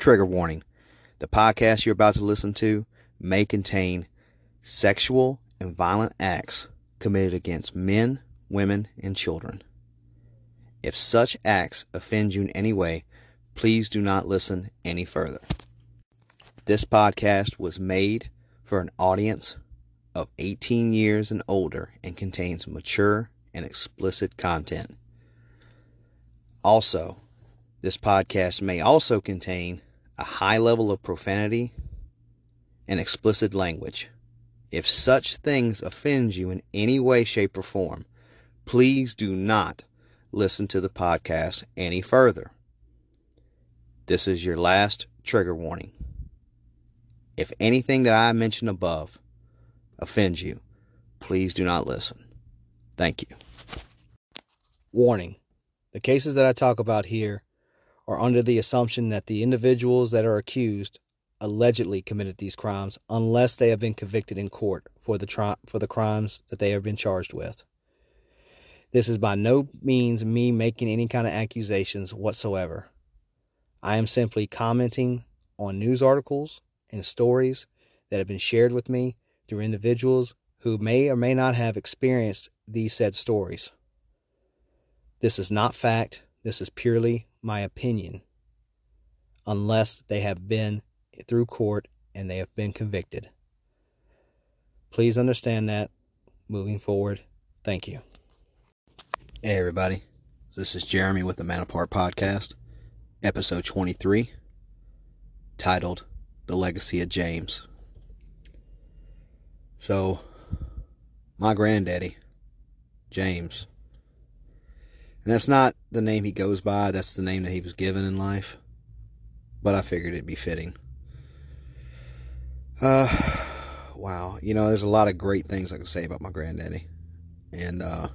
Trigger warning the podcast you're about to listen to may contain sexual and violent acts committed against men, women, and children. If such acts offend you in any way, please do not listen any further. This podcast was made for an audience of 18 years and older and contains mature and explicit content. Also, this podcast may also contain a high level of profanity and explicit language. If such things offend you in any way, shape, or form, please do not listen to the podcast any further. This is your last trigger warning. If anything that I mentioned above offends you, please do not listen. Thank you. Warning The cases that I talk about here are under the assumption that the individuals that are accused allegedly committed these crimes unless they have been convicted in court for the tri- for the crimes that they have been charged with. This is by no means me making any kind of accusations whatsoever. I am simply commenting on news articles and stories that have been shared with me through individuals who may or may not have experienced these said stories. This is not fact, this is purely my opinion, unless they have been through court and they have been convicted. Please understand that moving forward. Thank you. Hey, everybody. This is Jeremy with the Man Apart Podcast, episode 23, titled The Legacy of James. So, my granddaddy, James, and that's not the name he goes by, that's the name that he was given in life. But I figured it'd be fitting. Uh, wow. You know, there's a lot of great things I can say about my granddaddy. And, uh,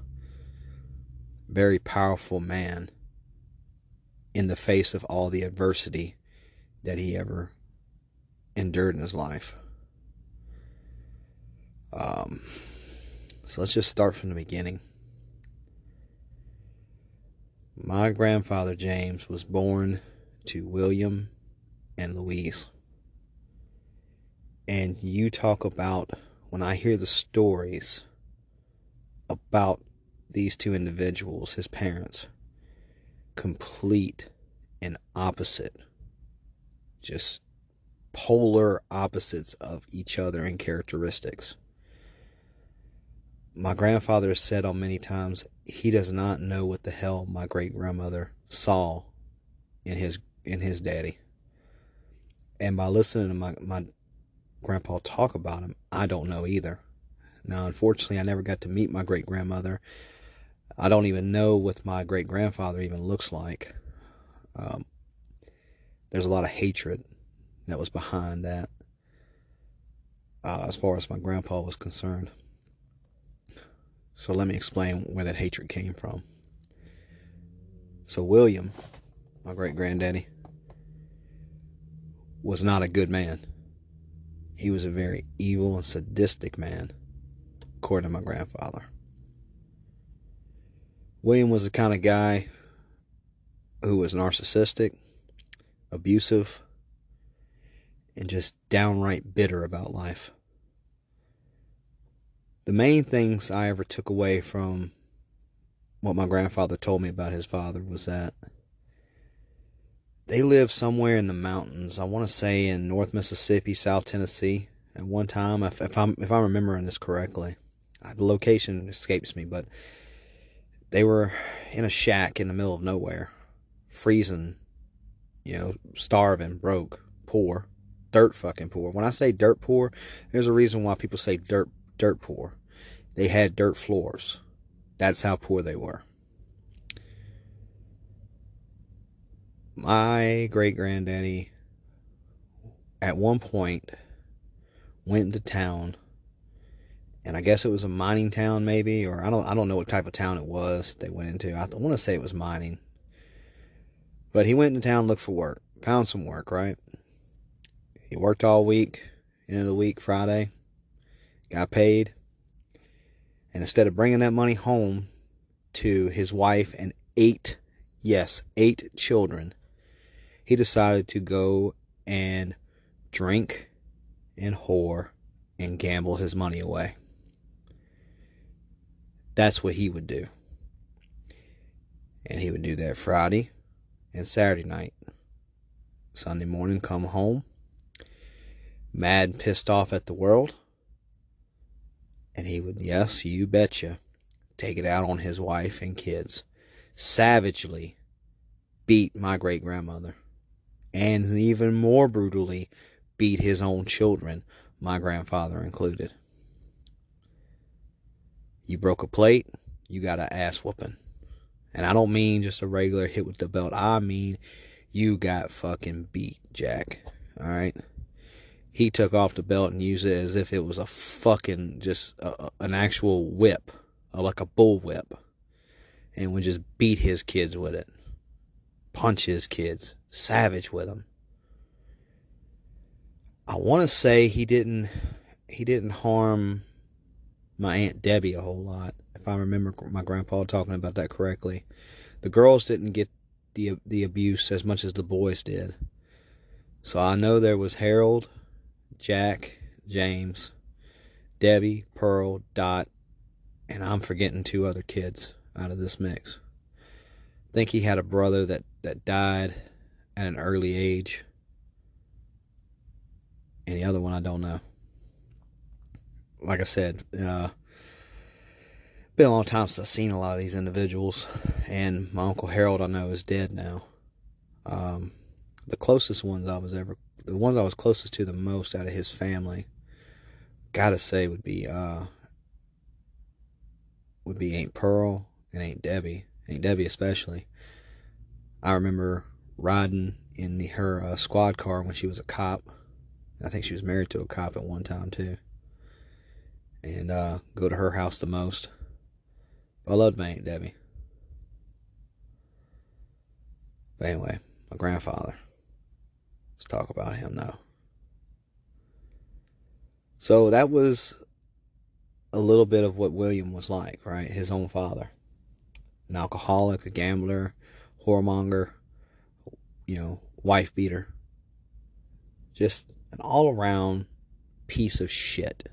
very powerful man in the face of all the adversity that he ever endured in his life. Um, so let's just start from the beginning. My grandfather James was born to William and Louise. And you talk about, when I hear the stories about these two individuals, his parents, complete and opposite, just polar opposites of each other in characteristics my grandfather has said on many times he does not know what the hell my great grandmother saw in his in his daddy. And by listening to my, my grandpa talk about him, I don't know either. Now, unfortunately, I never got to meet my great grandmother. I don't even know what my great grandfather even looks like. Um, there's a lot of hatred that was behind that, uh, as far as my grandpa was concerned. So let me explain where that hatred came from. So, William, my great granddaddy, was not a good man. He was a very evil and sadistic man, according to my grandfather. William was the kind of guy who was narcissistic, abusive, and just downright bitter about life the main things I ever took away from what my grandfather told me about his father was that they lived somewhere in the mountains. I want to say in North Mississippi, South Tennessee. At one time, if, if I'm if I'm remembering this correctly, the location escapes me, but they were in a shack in the middle of nowhere, freezing, you know, starving, broke, poor, dirt fucking poor. When I say dirt poor, there's a reason why people say dirt dirt poor. They had dirt floors. That's how poor they were. My great granddaddy, at one point, went into town, and I guess it was a mining town, maybe, or I don't, I don't know what type of town it was. They went into. I want to say it was mining, but he went into town, looked for work, found some work. Right, he worked all week. End of the week, Friday, got paid, and instead of bringing that money home to his wife and eight, yes, eight children, he decided to go and drink and whore and gamble his money away. That's what he would do. And he would do that Friday and Saturday night. Sunday morning, come home, mad pissed off at the world. And he would, yes, you betcha, take it out on his wife and kids. Savagely beat my great grandmother. And even more brutally, beat his own children, my grandfather included. You broke a plate, you got an ass whooping. And I don't mean just a regular hit with the belt. I mean you got fucking beat, Jack. Alright? He took off the belt and used it as if it was a fucking, just a, an actual whip, like a bull whip. And would just beat his kids with it. Punch his kids. Savage with them. I want to say he didn't he didn't harm my aunt Debbie a whole lot, if I remember my grandpa talking about that correctly. The girls didn't get the the abuse as much as the boys did. So I know there was Harold, Jack, James, Debbie, Pearl, Dot, and I'm forgetting two other kids out of this mix. I think he had a brother that, that died at an early age. And the other one I don't know like I said, uh, been a long time since I've seen a lot of these individuals, and my uncle Harold I know is dead now. Um, the closest ones I was ever, the ones I was closest to the most out of his family, gotta say would be uh, would be Aunt Pearl and Aunt Debbie, Aunt Debbie especially. I remember riding in the, her uh, squad car when she was a cop. I think she was married to a cop at one time too and uh, go to her house the most. I loved my Aunt Debbie. But anyway, my grandfather. Let's talk about him now. So that was a little bit of what William was like, right? His own father. An alcoholic, a gambler, whoremonger, you know, wife beater. Just an all around piece of shit.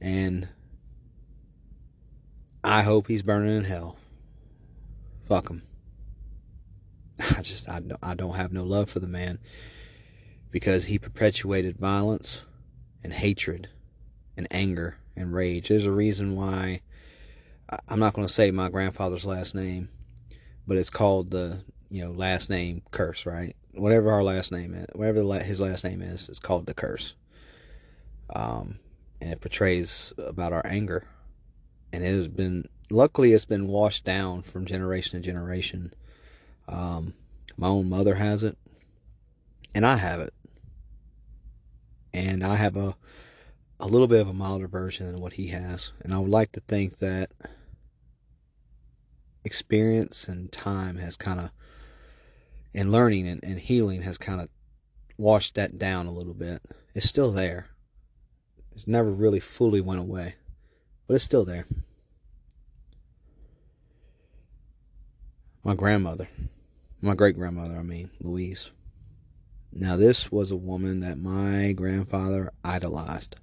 And I hope he's burning in hell. Fuck him. I just I don't, I don't have no love for the man because he perpetuated violence and hatred and anger and rage. There's a reason why I'm not going to say my grandfather's last name, but it's called the you know last name curse, right? Whatever our last name is, whatever his last name is, it's called the curse. Um, and it portrays about our anger. And it has been, luckily, it's been washed down from generation to generation. Um, my own mother has it, and I have it. And I have a, a little bit of a milder version than what he has. And I would like to think that experience and time has kind of, and learning and, and healing has kind of washed that down a little bit. It's still there. It's never really fully went away, but it's still there. My grandmother, my great grandmother, I mean, Louise. Now, this was a woman that my grandfather idolized.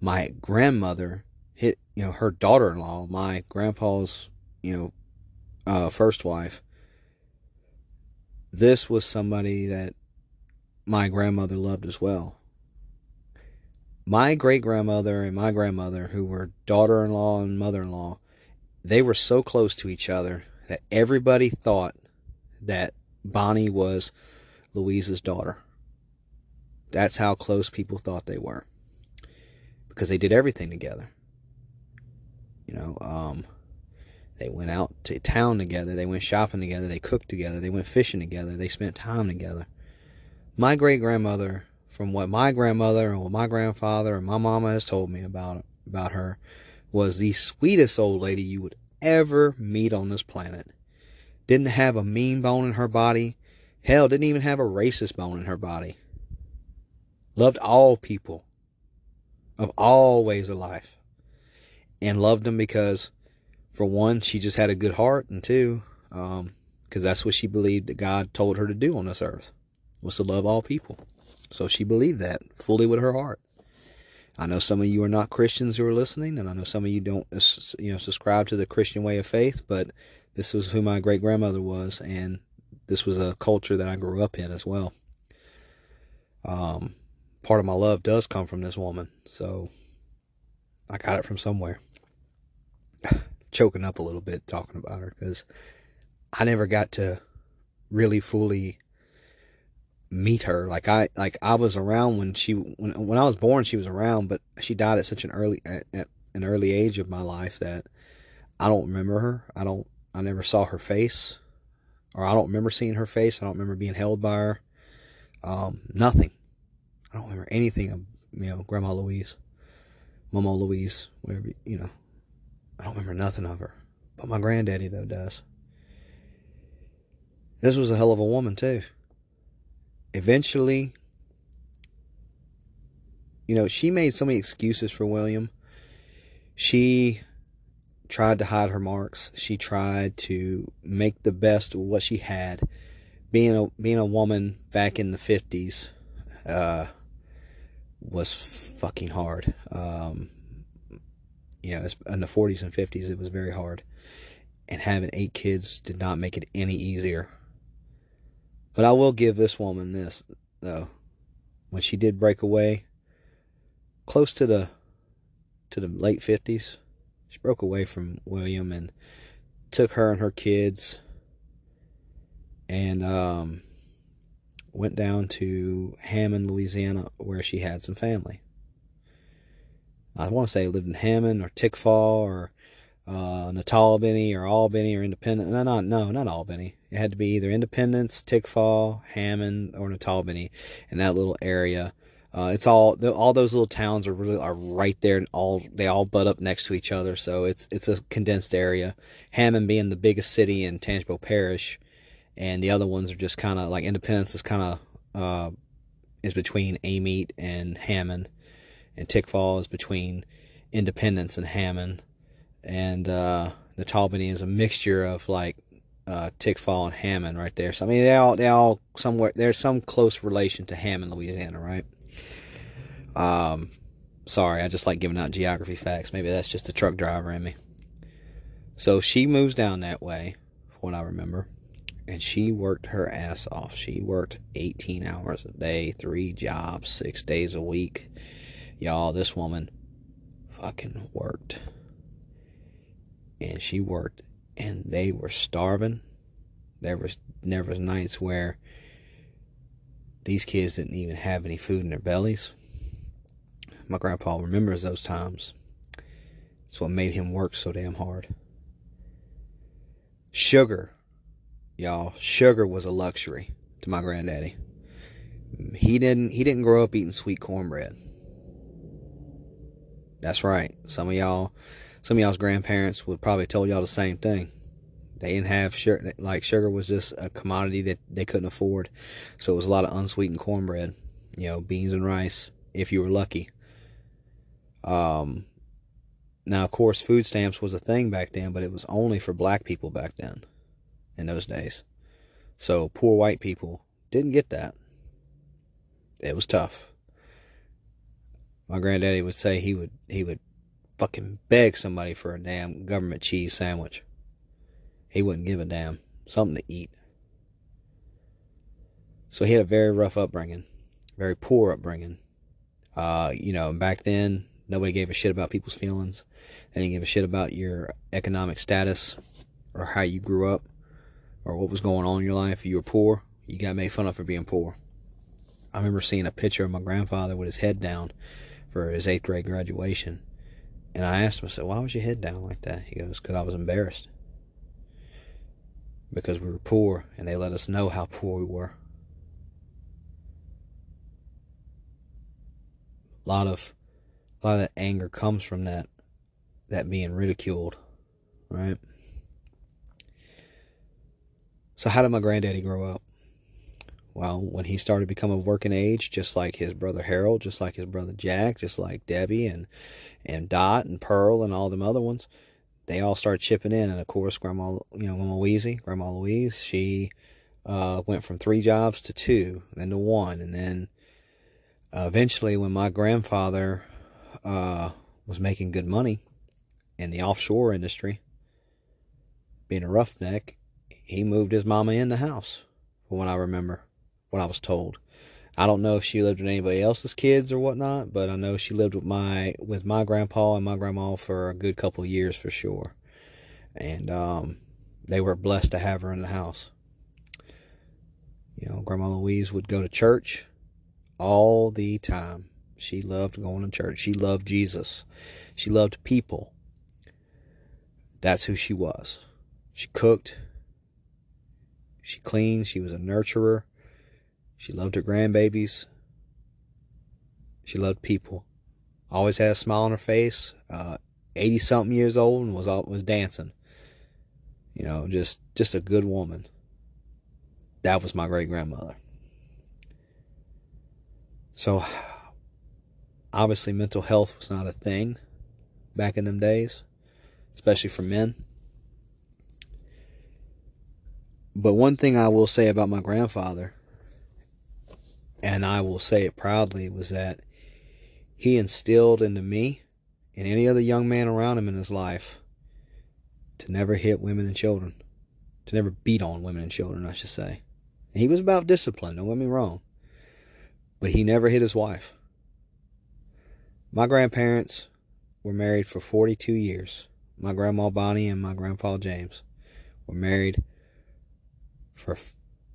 My grandmother hit, you know, her daughter in law, my grandpa's, you know, uh, first wife. This was somebody that my grandmother loved as well my great grandmother and my grandmother, who were daughter in law and mother in law, they were so close to each other that everybody thought that Bonnie was Louise's daughter. That's how close people thought they were. Because they did everything together. You know, um, they went out to town together, they went shopping together, they cooked together, they went fishing together, they spent time together. My great grandmother from what my grandmother and what my grandfather and my mama has told me about about her was the sweetest old lady you would ever meet on this planet. Didn't have a mean bone in her body. Hell, didn't even have a racist bone in her body. Loved all people of all ways of life. And loved them because, for one, she just had a good heart, and two, um, because because that's what she believed that God told her to do on this earth was to love all people. So she believed that fully with her heart. I know some of you are not Christians who are listening, and I know some of you don't, you know, subscribe to the Christian way of faith. But this was who my great grandmother was, and this was a culture that I grew up in as well. Um, part of my love does come from this woman, so I got it from somewhere. Choking up a little bit talking about her because I never got to really fully meet her. Like I like I was around when she when when I was born, she was around, but she died at such an early at, at an early age of my life that I don't remember her. I don't. I never saw her face, or I don't remember seeing her face. I don't remember being held by her. Um, nothing. I don't remember anything of you know Grandma Louise, Mama Louise, whatever you know. I don't remember nothing of her, but my granddaddy though does. This was a hell of a woman too eventually, you know, she made so many excuses for William. She tried to hide her marks. She tried to make the best of what she had. Being a being a woman back in the fifties uh, was fucking hard. Um, you know, in the forties and fifties, it was very hard. And having eight kids did not make it any easier. But I will give this woman this, though. When she did break away, close to the to the late fifties, she broke away from William and took her and her kids and um, went down to Hammond, Louisiana, where she had some family. I want to say lived in Hammond or Tickfaw or uh, Natalbany or Albany or Independent. No, not no, not Albany. It had to be either Independence, Tickfaw, Hammond, or Natalbany in that little area. Uh, it's all all those little towns are really are right there, and all they all butt up next to each other. So it's it's a condensed area. Hammond being the biggest city in Tangipahoa Parish, and the other ones are just kind of like Independence is kind of uh, is between Amite and Hammond, and Tickfaw is between Independence and Hammond and uh, Natalbany is a mixture of like uh, Tickfaw and Hammond right there. So I mean, they all they all somewhere there's some close relation to Hammond, Louisiana, right? Um, sorry, I just like giving out geography facts. Maybe that's just a truck driver in me. So she moves down that way, what I remember, and she worked her ass off. She worked 18 hours a day, three jobs, six days a week. Y'all, this woman fucking worked and she worked and they were starving. There was there was nights where these kids didn't even have any food in their bellies. My grandpa remembers those times. It's what made him work so damn hard. Sugar, y'all, sugar was a luxury to my granddaddy. He didn't he didn't grow up eating sweet cornbread. That's right. Some of y'all some of y'all's grandparents would probably told y'all the same thing. They didn't have sugar, like sugar was just a commodity that they couldn't afford. So it was a lot of unsweetened cornbread, you know, beans and rice, if you were lucky. Um, now, of course, food stamps was a thing back then, but it was only for black people back then, in those days. So poor white people didn't get that. It was tough. My granddaddy would say he would he would fucking beg somebody for a damn government cheese sandwich. He wouldn't give a damn. Something to eat. So he had a very rough upbringing, very poor upbringing. Uh, you know, back then, nobody gave a shit about people's feelings. They didn't give a shit about your economic status or how you grew up or what was going on in your life. If you were poor, you got made fun of for being poor. I remember seeing a picture of my grandfather with his head down for his eighth grade graduation and I asked him, I said, why was your head down like that? He goes, because I was embarrassed. Because we were poor and they let us know how poor we were. A lot of a lot of that anger comes from that that being ridiculed, right? So how did my granddaddy grow up? Well, when he started to become of working age, just like his brother Harold, just like his brother Jack, just like Debbie and and Dot and Pearl and all them other ones, they all started chipping in, and of course, Grandma, you know, Grandma Louise, Grandma Louise, she uh, went from three jobs to two, then to one, and then uh, eventually, when my grandfather uh, was making good money in the offshore industry, being a roughneck, he moved his mama in the house, from what I remember, what I was told. I don't know if she lived with anybody else's kids or whatnot, but I know she lived with my with my grandpa and my grandma for a good couple of years for sure. And um, they were blessed to have her in the house. You know, Grandma Louise would go to church all the time. She loved going to church. She loved Jesus. She loved people. That's who she was. She cooked. She cleaned. She was a nurturer. She loved her grandbabies. She loved people. Always had a smile on her face. Eighty uh, something years old and was was dancing. You know, just just a good woman. That was my great grandmother. So, obviously, mental health was not a thing back in them days, especially for men. But one thing I will say about my grandfather and I will say it proudly, was that he instilled into me and any other young man around him in his life to never hit women and children, to never beat on women and children, I should say. And he was about discipline, don't get me wrong, but he never hit his wife. My grandparents were married for 42 years. My grandma Bonnie and my grandpa James were married for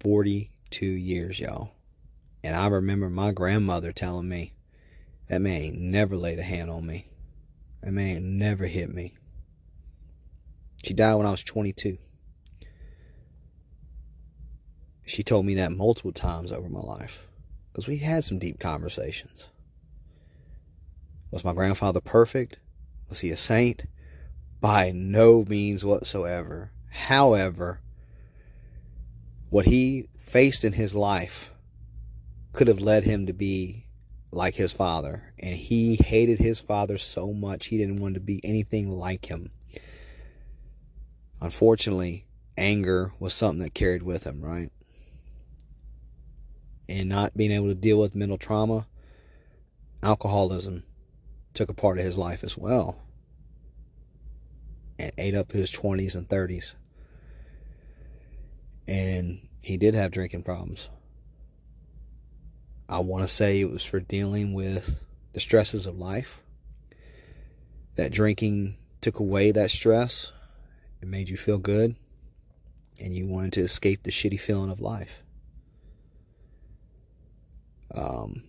42 years, y'all. And I remember my grandmother telling me, that man ain't never laid a hand on me. That man ain't never hit me. She died when I was 22. She told me that multiple times over my life because we had some deep conversations. Was my grandfather perfect? Was he a saint? By no means whatsoever. However, what he faced in his life could have led him to be like his father. And he hated his father so much, he didn't want to be anything like him. Unfortunately, anger was something that carried with him, right? And not being able to deal with mental trauma, alcoholism took a part of his life as well. And ate up his 20s and 30s. And he did have drinking problems. I want to say it was for dealing with the stresses of life. That drinking took away that stress. It made you feel good. And you wanted to escape the shitty feeling of life. Um,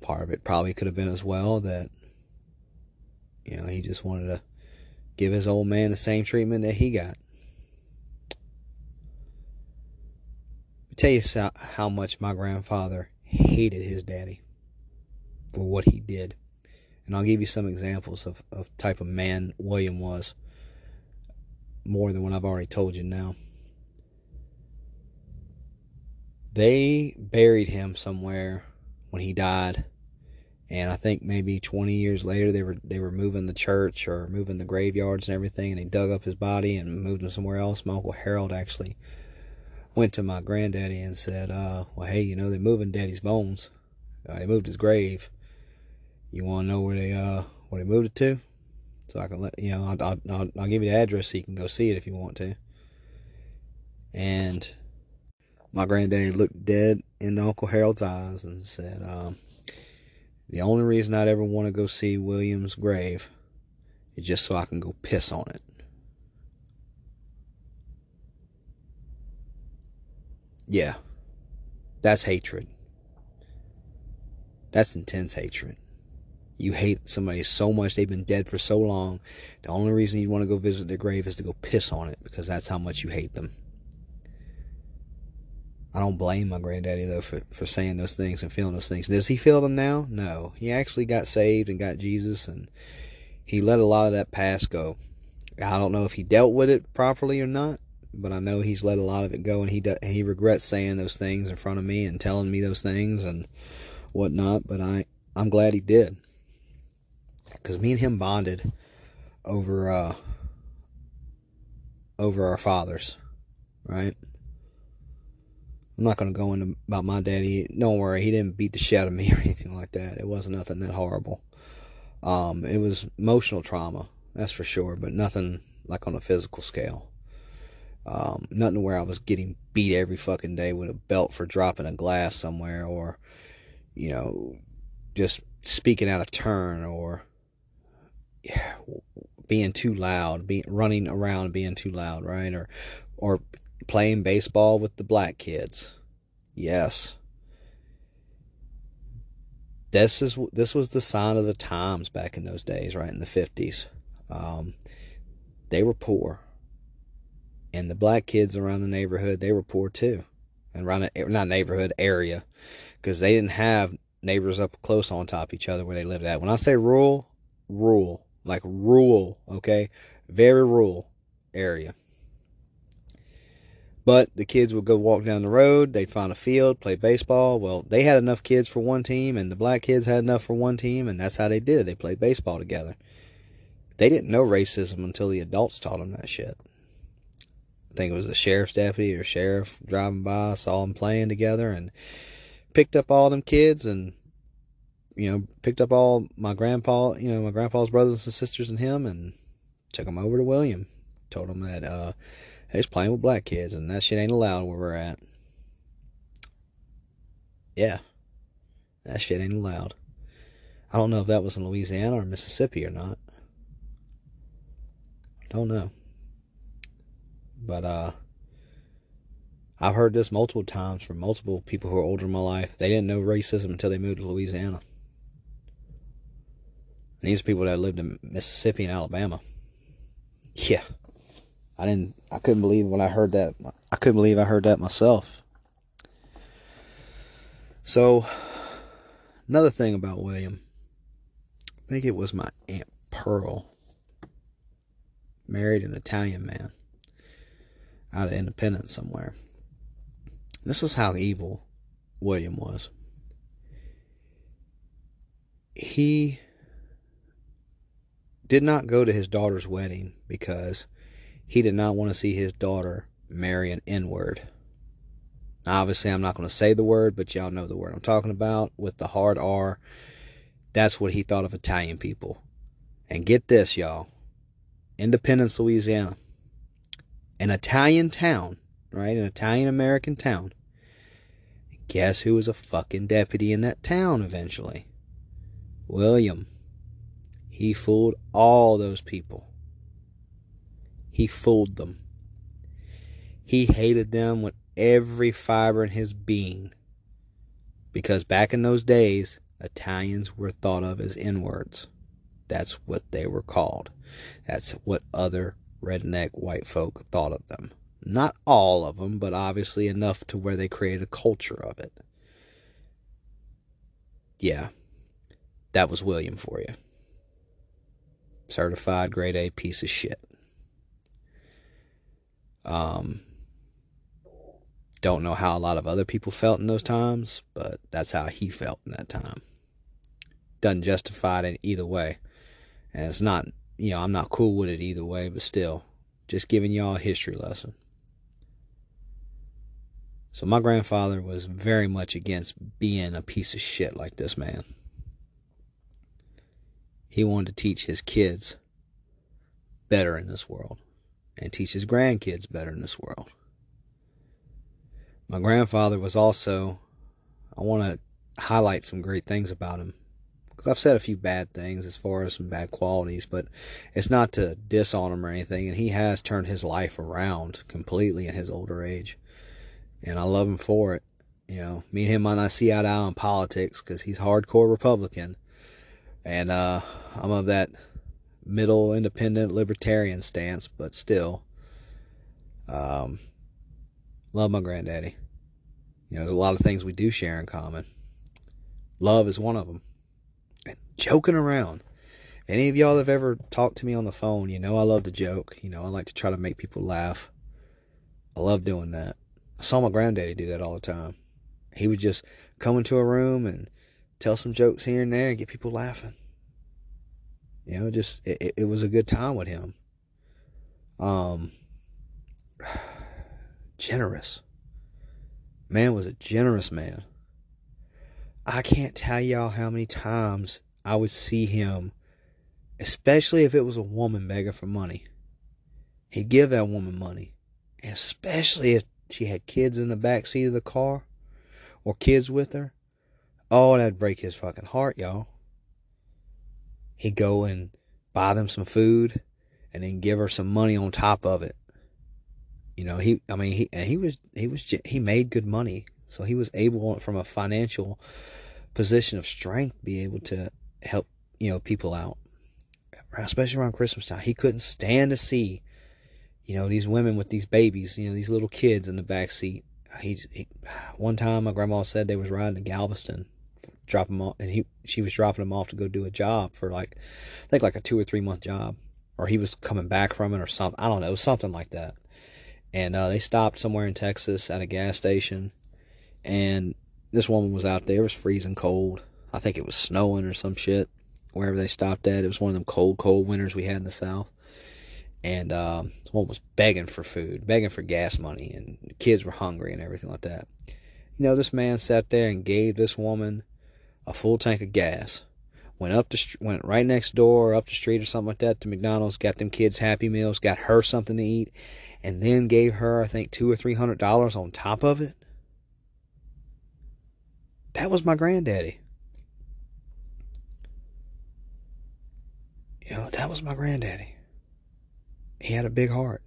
part of it probably could have been as well that, you know, he just wanted to give his old man the same treatment that he got. I tell you how much my grandfather hated his daddy for what he did. And I'll give you some examples of, of type of man William was. More than what I've already told you now. They buried him somewhere when he died. And I think maybe 20 years later they were they were moving the church or moving the graveyards and everything and they dug up his body and moved him somewhere else. My uncle Harold actually went to my granddaddy and said, uh, well, hey, you know, they're moving daddy's bones. Uh, they moved his grave. You want to know where they, uh, where they moved it to? So I can let, you know, I'll, I'll, I'll give you the address so you can go see it if you want to. And my granddaddy looked dead in Uncle Harold's eyes and said, um, the only reason I'd ever want to go see William's grave is just so I can go piss on it. Yeah. That's hatred. That's intense hatred. You hate somebody so much, they've been dead for so long. The only reason you want to go visit their grave is to go piss on it because that's how much you hate them. I don't blame my granddaddy, though, for, for saying those things and feeling those things. Does he feel them now? No. He actually got saved and got Jesus, and he let a lot of that past go. I don't know if he dealt with it properly or not, but I know he's let a lot of it go, and he and he regrets saying those things in front of me and telling me those things and whatnot. But I I'm glad he did, because me and him bonded over uh, over our fathers, right? I'm not to go into about my daddy. Don't worry, he didn't beat the shit out of me or anything like that. It wasn't nothing that horrible. Um, it was emotional trauma, that's for sure, but nothing like on a physical scale. Um, nothing where I was getting beat every fucking day with a belt for dropping a glass somewhere or, you know, just speaking out of turn or yeah, being too loud, being running around being too loud, right? Or or playing baseball with the black kids. Yes. This is this was the sign of the times back in those days, right in the fifties. Um, they were poor, and the black kids around the neighborhood they were poor too, and around the, er, not neighborhood area, because they didn't have neighbors up close on top of each other where they lived at. When I say rural, rural, like rural, okay, very rural area. But the kids would go walk down the road, they'd find a field, play baseball. Well, they had enough kids for one team, and the black kids had enough for one team, and that's how they did it. They played baseball together. They didn't know racism until the adults taught them that shit. I think it was the sheriff's deputy or sheriff driving by, saw them playing together, and picked up all them kids and you know, picked up all my grandpa, you know, my grandpa's brothers and sisters and him and took them over to William. Told them that uh, he's playing with black kids and that shit ain't allowed where we're at. Yeah, that shit ain't allowed. I don't know if that was in Louisiana or Mississippi or not. Don't know. But uh I've heard this multiple times from multiple people who are older in my life. They didn't know racism until they moved to Louisiana. And these are people that lived in Mississippi and Alabama. Yeah. I didn't I couldn't believe when I heard that I couldn't believe I heard that myself. So another thing about William. I think it was my Aunt Pearl. Married an Italian man out of Independence somewhere. This is how evil William was. He did not go to his daughter's wedding because he did not want to see his daughter marry an N word. Obviously, I'm not going to say the word, but y'all know the word I'm talking about with the hard R. That's what he thought of Italian people. And get this, y'all Independence, Louisiana. An Italian town, right? An Italian American town. Guess who was a fucking deputy in that town eventually? William. He fooled all those people. He fooled them. He hated them with every fiber in his being. Because back in those days, Italians were thought of as N words. That's what they were called. That's what other redneck white folk thought of them. Not all of them, but obviously enough to where they created a culture of it. Yeah, that was William for you certified grade A piece of shit. Um, don't know how a lot of other people felt in those times, but that's how he felt in that time. Doesn't justify it in either way. And it's not, you know, I'm not cool with it either way, but still, just giving y'all a history lesson. So my grandfather was very much against being a piece of shit like this man. He wanted to teach his kids better in this world and teach his grandkids better in this world. My grandfather was also, I want to highlight some great things about him because I've said a few bad things as far as some bad qualities, but it's not to diss on him or anything. And he has turned his life around completely in his older age, and I love him for it. You know, me and him might not see eye to eye on politics because he's hardcore Republican, and uh, I'm of that middle independent libertarian stance, but still, um, love my granddaddy. You know, there's a lot of things we do share in common. Love is one of them. Joking around. Any of y'all have ever talked to me on the phone, you know I love to joke. You know, I like to try to make people laugh. I love doing that. I saw my granddaddy do that all the time. He would just come into a room and tell some jokes here and there and get people laughing. You know, just it, it was a good time with him. Um, generous. Man was a generous man. I can't tell y'all how many times I would see him, especially if it was a woman begging for money. He'd give that woman money, especially if she had kids in the back seat of the car or kids with her. Oh, that'd break his fucking heart, y'all. He'd go and buy them some food and then give her some money on top of it. You know, he, I mean, he, and he was, he was, he made good money. So he was able, from a financial position of strength, be able to help, you know, people out, especially around Christmas time. He couldn't stand to see, you know, these women with these babies, you know, these little kids in the back seat. He's, he, one time my grandma said they was riding to Galveston, drop them off, and he, she was dropping them off to go do a job for like, I think like a two or three month job, or he was coming back from it or something. I don't know, something like that and uh, they stopped somewhere in Texas at a gas station, and this woman was out there. It was freezing cold. I think it was snowing or some shit. Wherever they stopped at, it was one of them cold, cold winters we had in the South. And um, was begging for food, begging for gas money, and the kids were hungry and everything like that. You know, this man sat there and gave this woman a full tank of gas. Went up the went right next door, up the street or something like that to McDonald's. Got them kids Happy Meals. Got her something to eat, and then gave her, I think, two or three hundred dollars on top of it. That was my granddaddy. You know, that was my granddaddy. He had a big heart.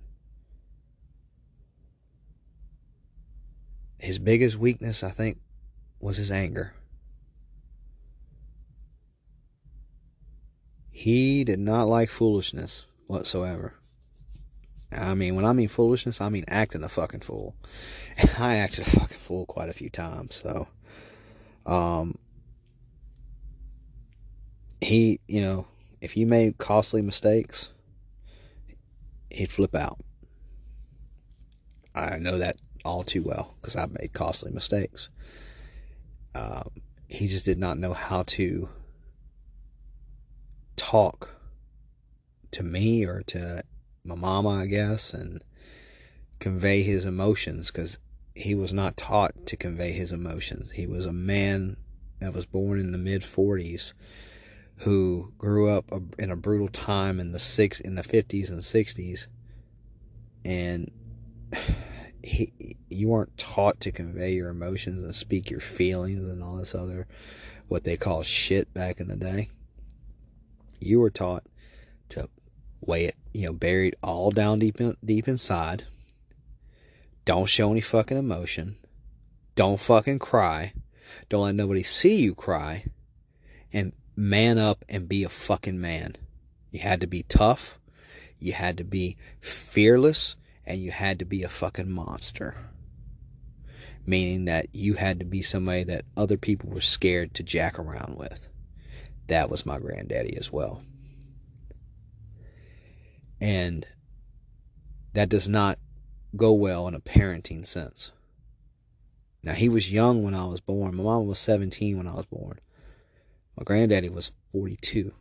His biggest weakness, I think, was his anger. He did not like foolishness whatsoever. I mean, when I mean foolishness, I mean acting a fucking fool. And I acted a fucking fool quite a few times. So, um, he, you know, if you made costly mistakes, he'd flip out. I know that all too well because I've made costly mistakes. Um, he just did not know how to talk to me or to my mama, I guess, and convey his emotions because he was not taught to convey his emotions. He was a man that was born in the mid 40s who grew up in a brutal time in the six in the 50s and 60s and he you weren't taught to convey your emotions and speak your feelings and all this other what they call shit back in the day you were taught to weigh it you know, buried all down deep in, deep inside. Don't show any fucking emotion. Don't fucking cry. Don't let nobody see you cry. And man up and be a fucking man. You had to be tough. You had to be fearless. And you had to be a fucking monster. Meaning that you had to be somebody that other people were scared to jack around with. That was my granddaddy as well. And that does not go well in a parenting sense. Now, he was young when I was born. My mom was 17 when I was born. My granddaddy was 42.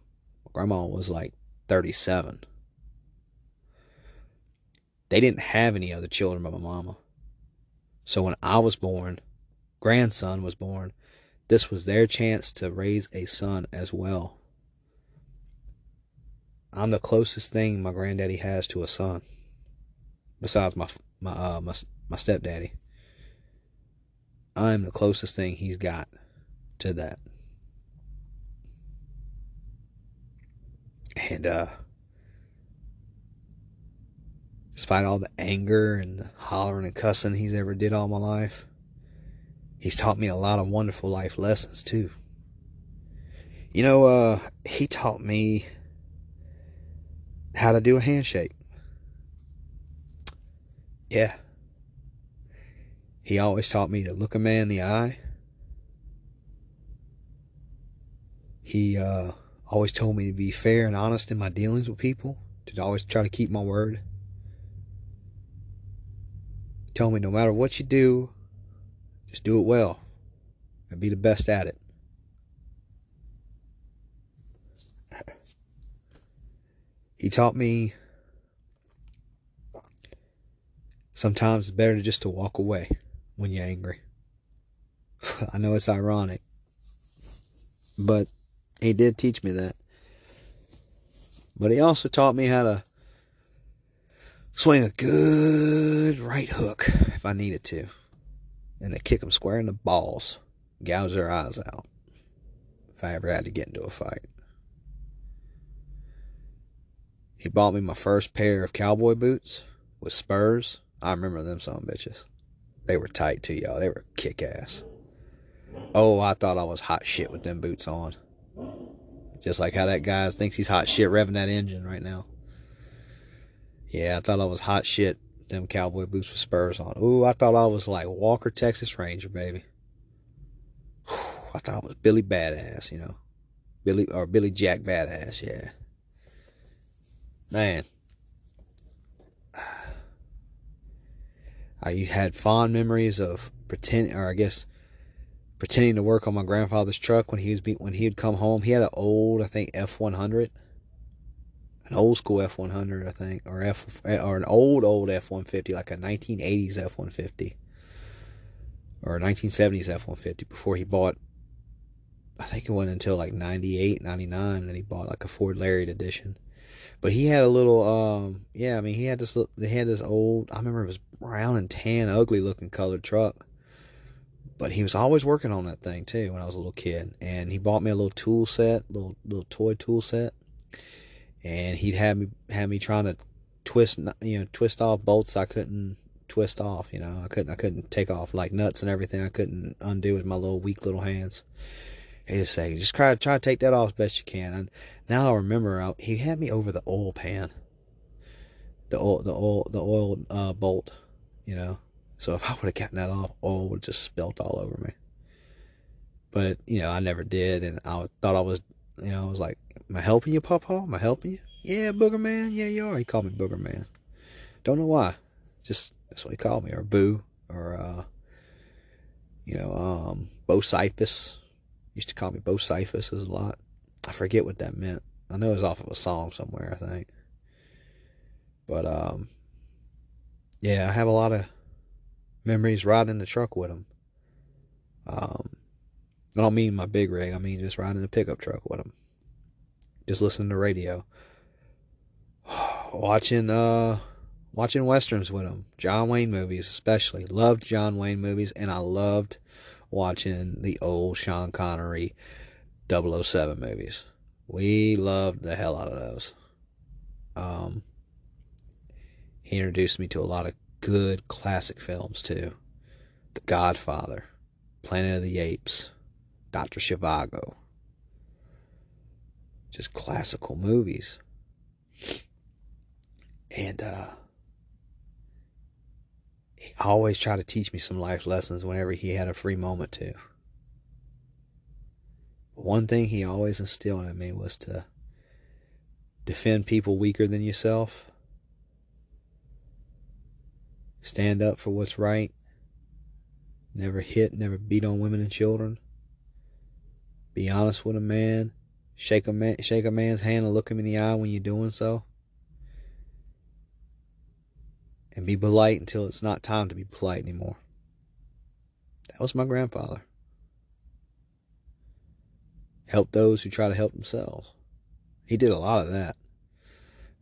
My grandma was like 37. They didn't have any other children but my mama. So when I was born, grandson was born, this was their chance to raise a son as well. I'm the closest thing my granddaddy has to a son, besides my my uh, my my stepdaddy. I'm the closest thing he's got to that. And uh despite all the anger and the hollering and cussing he's ever did all my life, he's taught me a lot of wonderful life lessons too. You know, uh he taught me how to do a handshake. Yeah. He always taught me to look a man in the eye. He uh, always told me to be fair and honest in my dealings with people, to always try to keep my word. He told me no matter what you do, just do it well and be the best at it. He taught me Sometimes it's better just to walk away when you're angry. I know it's ironic, but he did teach me that. But he also taught me how to swing a good right hook if I needed to, and to kick them square in the balls, gouge their eyes out if I ever had to get into a fight. He bought me my first pair of cowboy boots with spurs. I remember them some bitches. They were tight too, y'all. They were kick ass. Oh, I thought I was hot shit with them boots on. Just like how that guy thinks he's hot shit revving that engine right now. Yeah, I thought I was hot shit. Them cowboy boots with spurs on. Ooh, I thought I was like Walker Texas Ranger, baby. I thought I was Billy Badass, you know. Billy or Billy Jack Badass, yeah. Man. I you had fond memories of pretend or I guess pretending to work on my grandfather's truck when he was when he would come home. He had an old, I think, F one hundred, an old school F one hundred, I think, or F or an old old F one fifty, like a nineteen eighties F one fifty, or nineteen seventies F one fifty. Before he bought, I think it went until like 98, 99, and he bought like a Ford Lariat edition. But he had a little, um, yeah, I mean, he had this, they had this old, I remember it was brown and tan, ugly looking colored truck but he was always working on that thing too when I was a little kid. And he bought me a little tool set, little little toy tool set, and he'd have me have me trying to twist you know twist off bolts I couldn't twist off. You know I couldn't I couldn't take off like nuts and everything. I couldn't undo with my little weak little hands. He just say just try try to take that off as best you can. And now I remember I, he had me over the oil pan, the oil the oil the oil uh, bolt, you know so if I would have gotten that off, oil would have just spilt all over me. But, you know, I never did. And I thought I was, you know, I was like, am I helping you, Papa? Am I helping you? Yeah, Booger Man. Yeah, you are. He called me Booger Man. Don't know why. Just, that's what he called me. Or Boo. Or, uh, you know, um, Bocephus. Used to call me Bocephus a lot. I forget what that meant. I know it was off of a song somewhere, I think. But, um, yeah, I have a lot of memories riding the truck with him. Um, I don't mean my big rig. I mean just riding the pickup truck with him. Just listening to radio. watching uh watching westerns with him. John Wayne movies especially. Loved John Wayne movies and I loved watching the old Sean Connery 007 movies. We loved the hell out of those. Um, he introduced me to a lot of good classic films too. The Godfather, Planet of the Apes, Doctor Zhivago. Just classical movies. And uh he always tried to teach me some life lessons whenever he had a free moment to. One thing he always instilled in me was to defend people weaker than yourself Stand up for what's right. Never hit, never beat on women and children. Be honest with a man. Shake a man, shake a man's hand and look him in the eye when you're doing so. And be polite until it's not time to be polite anymore. That was my grandfather. Help those who try to help themselves. He did a lot of that.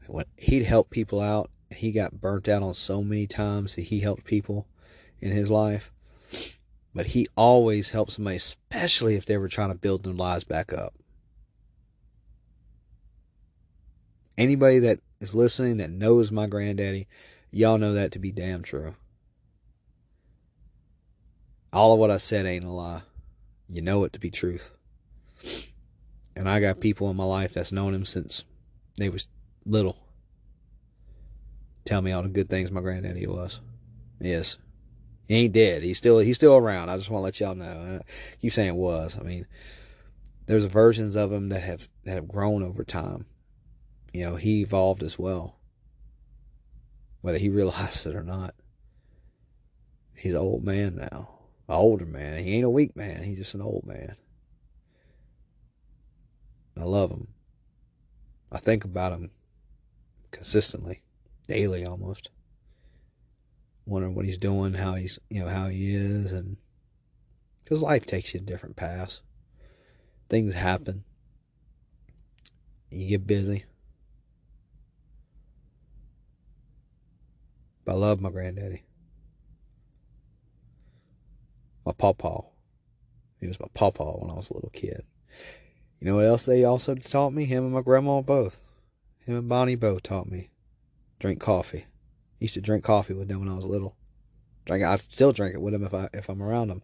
When he'd help people out he got burnt out on so many times that he helped people in his life. But he always helped somebody, especially if they were trying to build their lives back up. Anybody that is listening that knows my granddaddy, y'all know that to be damn true. All of what I said ain't a lie. You know it to be truth. And I got people in my life that's known him since they was little tell me all the good things my granddaddy was. Yes. He ain't dead. He's still he's still around. I just want to let y'all know. I keep saying was. I mean, there's versions of him that have that have grown over time. You know, he evolved as well. Whether he realized it or not. He's an old man now. An older man. He ain't a weak man. He's just an old man. I love him. I think about him consistently daily almost. wondering what he's doing, how he's, you know, how he is, and because life takes you a different paths. Things happen. You get busy. But I love my granddaddy. My pawpaw. He was my pawpaw when I was a little kid. You know what else they also taught me? Him and my grandma both. Him and Bonnie both taught me. Drink coffee. Used to drink coffee with them when I was little. Drink I still drink it with them if I if I'm around them.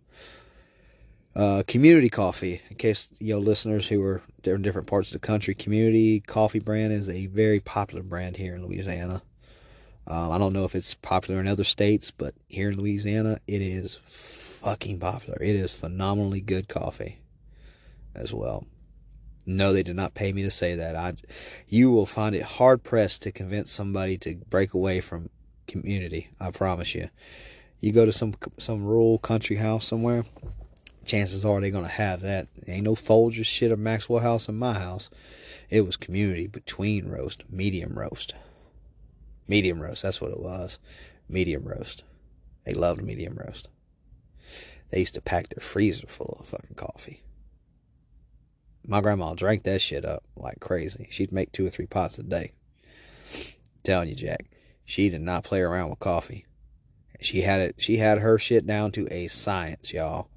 Uh, community coffee, in case you know listeners who are in different parts of the country, Community Coffee brand is a very popular brand here in Louisiana. Um, I don't know if it's popular in other states, but here in Louisiana, it is fucking popular. It is phenomenally good coffee as well. No, they did not pay me to say that. I, you will find it hard pressed to convince somebody to break away from community. I promise you. You go to some some rural country house somewhere, chances are they're gonna have that. ain't no Folgers shit or Maxwell House in my house. It was community between roast, medium roast. Medium roast, that's what it was. Medium roast. They loved medium roast. They used to pack their freezer full of fucking coffee. My grandma drank that shit up like crazy. She'd make two or three pots a day. I'm telling you, Jack, she did not play around with coffee. She had it. She had her shit down to a science, y'all.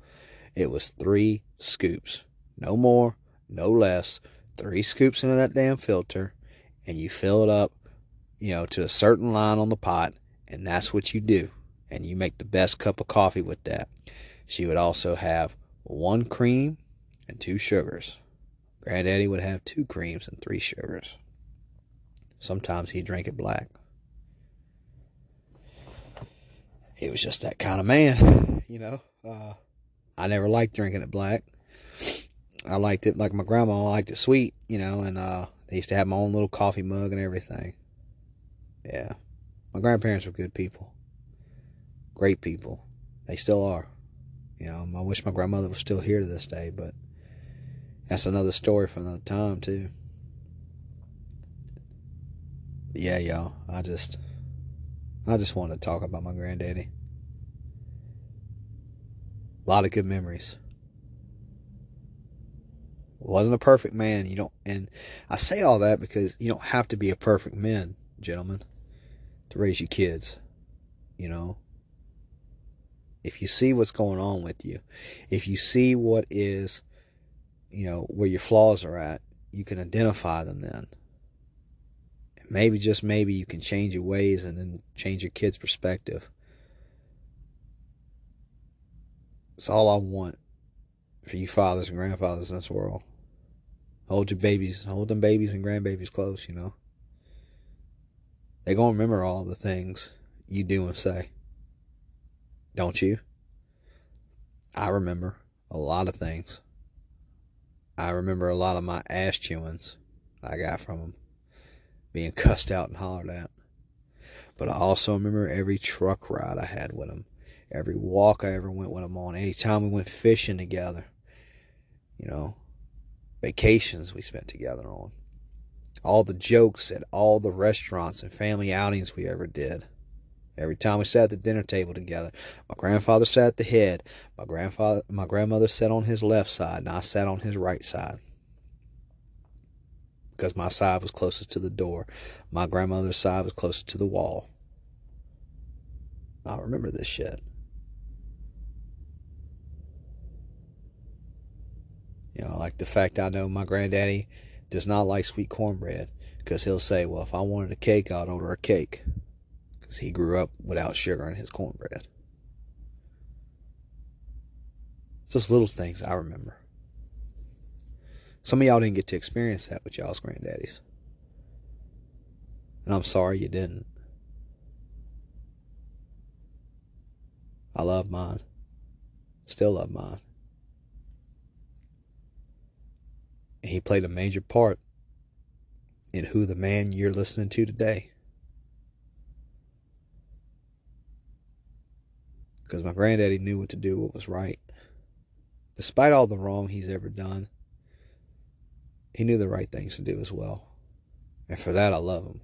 It was three scoops, no more, no less. Three scoops into that damn filter, and you fill it up, you know, to a certain line on the pot, and that's what you do. And you make the best cup of coffee with that. She would also have one cream and two sugars. Granddaddy would have two creams and three sugars. Sometimes he drank it black. He was just that kind of man, you know. Uh, I never liked drinking it black. I liked it like my grandma liked it sweet, you know, and uh, they used to have my own little coffee mug and everything. Yeah. My grandparents were good people. Great people. They still are. You know, I wish my grandmother was still here to this day, but that's another story for another time too. Yeah, y'all. I just I just wanted to talk about my granddaddy. A lot of good memories. Wasn't a perfect man, you don't and I say all that because you don't have to be a perfect man, gentlemen, to raise your kids. You know, if you see what's going on with you, if you see what is, you know, where your flaws are at, you can identify them then. Maybe, just maybe, you can change your ways and then change your kid's perspective. It's all I want for you fathers and grandfathers in this world. Hold your babies, hold them babies and grandbabies close, you know. They're going to remember all the things you do and say. Don't you? I remember a lot of things. I remember a lot of my ass chewings I got from them, being cussed out and hollered at. But I also remember every truck ride I had with them, every walk I ever went with them on, any time we went fishing together, you know, vacations we spent together on, all the jokes at all the restaurants and family outings we ever did. Every time we sat at the dinner table together, my grandfather sat at the head, my grandfather my grandmother sat on his left side, and I sat on his right side. Because my side was closest to the door. My grandmother's side was closest to the wall. I remember this shit. You know, I like the fact I know my granddaddy does not like sweet cornbread because he'll say, well, if I wanted a cake, I'd order a cake because he grew up without sugar in his cornbread. It's little things I remember. Some of y'all didn't get to experience that with y'all's granddaddies. And I'm sorry you didn't. I love mine. Still love mine. And he played a major part in who the man you're listening to today because my granddaddy knew what to do, what was right. Despite all the wrong he's ever done, he knew the right things to do as well. And for that, I love him.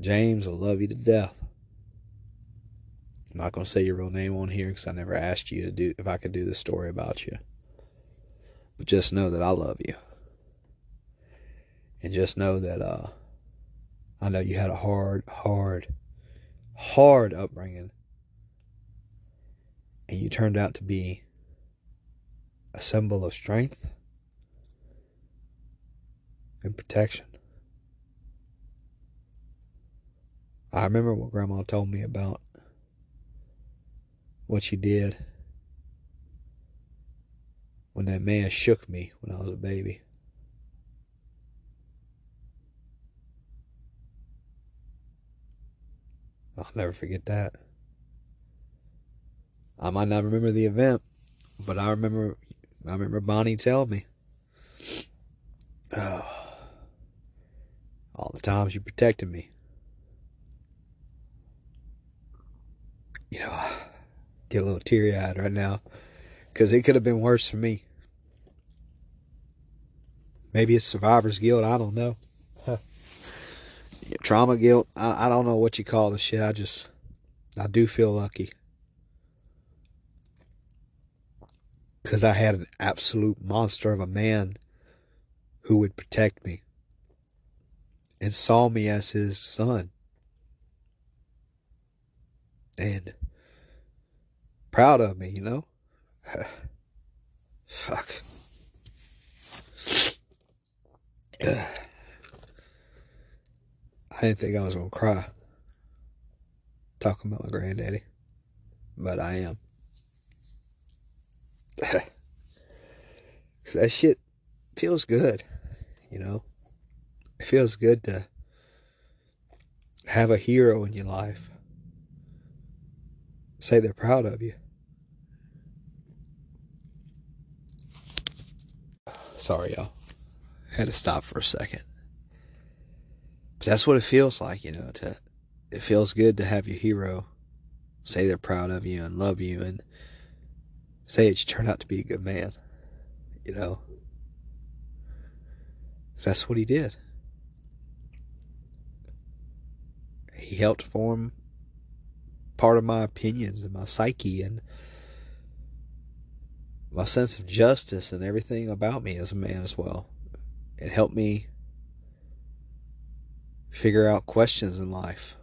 James, I love you to death. I'm not going to say your real name on here because I never asked you to do if I could do this story about you. But just know that I love you. And just know that uh, I know you had a hard, hard, hard upbringing. And you turned out to be a symbol of strength and protection. I remember what Grandma told me about what you did when that man shook me when I was a baby. I'll never forget that. I might not remember the event, but I remember I remember Bonnie telling me. Oh, all the times you protected me. You know, I get a little teary eyed right now because it could have been worse for me. Maybe it's survivor's guilt. I don't know. Trauma guilt. I, I don't know what you call the shit. I just, I do feel lucky. Because I had an absolute monster of a man who would protect me and saw me as his son. And proud of me, you know? Fuck. I didn't think I was going to cry talking about my granddaddy, but I am. Because that shit feels good, you know? It feels good to have a hero in your life. Say they're proud of you. Sorry, y'all. Had to stop for a second. That's what it feels like, you know, to it feels good to have your hero say they're proud of you and love you and say that you turned out to be a good man. You know? That's what he did. He helped form part of my opinions and my psyche and my sense of justice and everything about me as a man as well. It helped me figure out questions in life.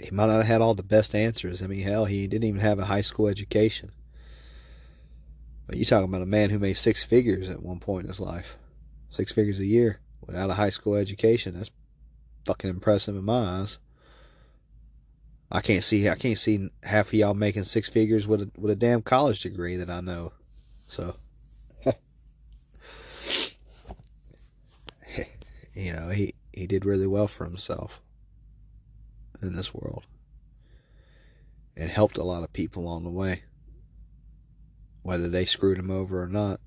He might not have had all the best answers. I mean, hell, he didn't even have a high school education. But you're talking about a man who made six figures at one point in his life. Six figures a year without a high school education. That's fucking impressive in my eyes. I can't see I can't see half of y'all making six figures with a with a damn college degree that I know. So you know, he, he did really well for himself in this world. And helped a lot of people along the way. Whether they screwed him over or not,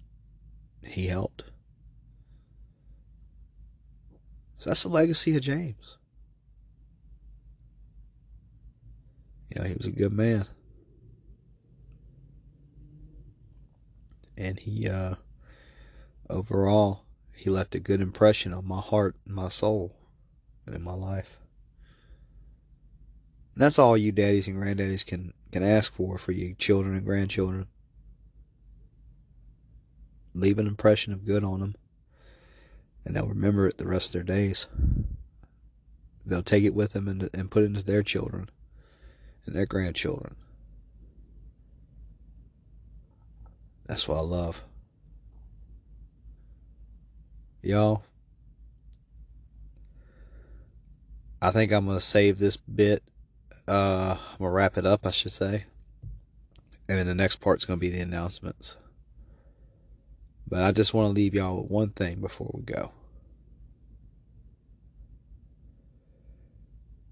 he helped. So that's the legacy of James. You know, he was a good man. And he, uh, overall, he left a good impression on my heart and my soul and in my life. And that's all you daddies and granddaddies can, can ask for for you children and grandchildren. Leave an impression of good on them, and they'll remember it the rest of their days. They'll take it with them and, and put it into their children and their grandchildren. That's what I love. Y'all, I think I'm going to save this bit. Uh, I'm going to wrap it up, I should say. And then the next part's going to be the announcements. But I just want to leave y'all with one thing before we go.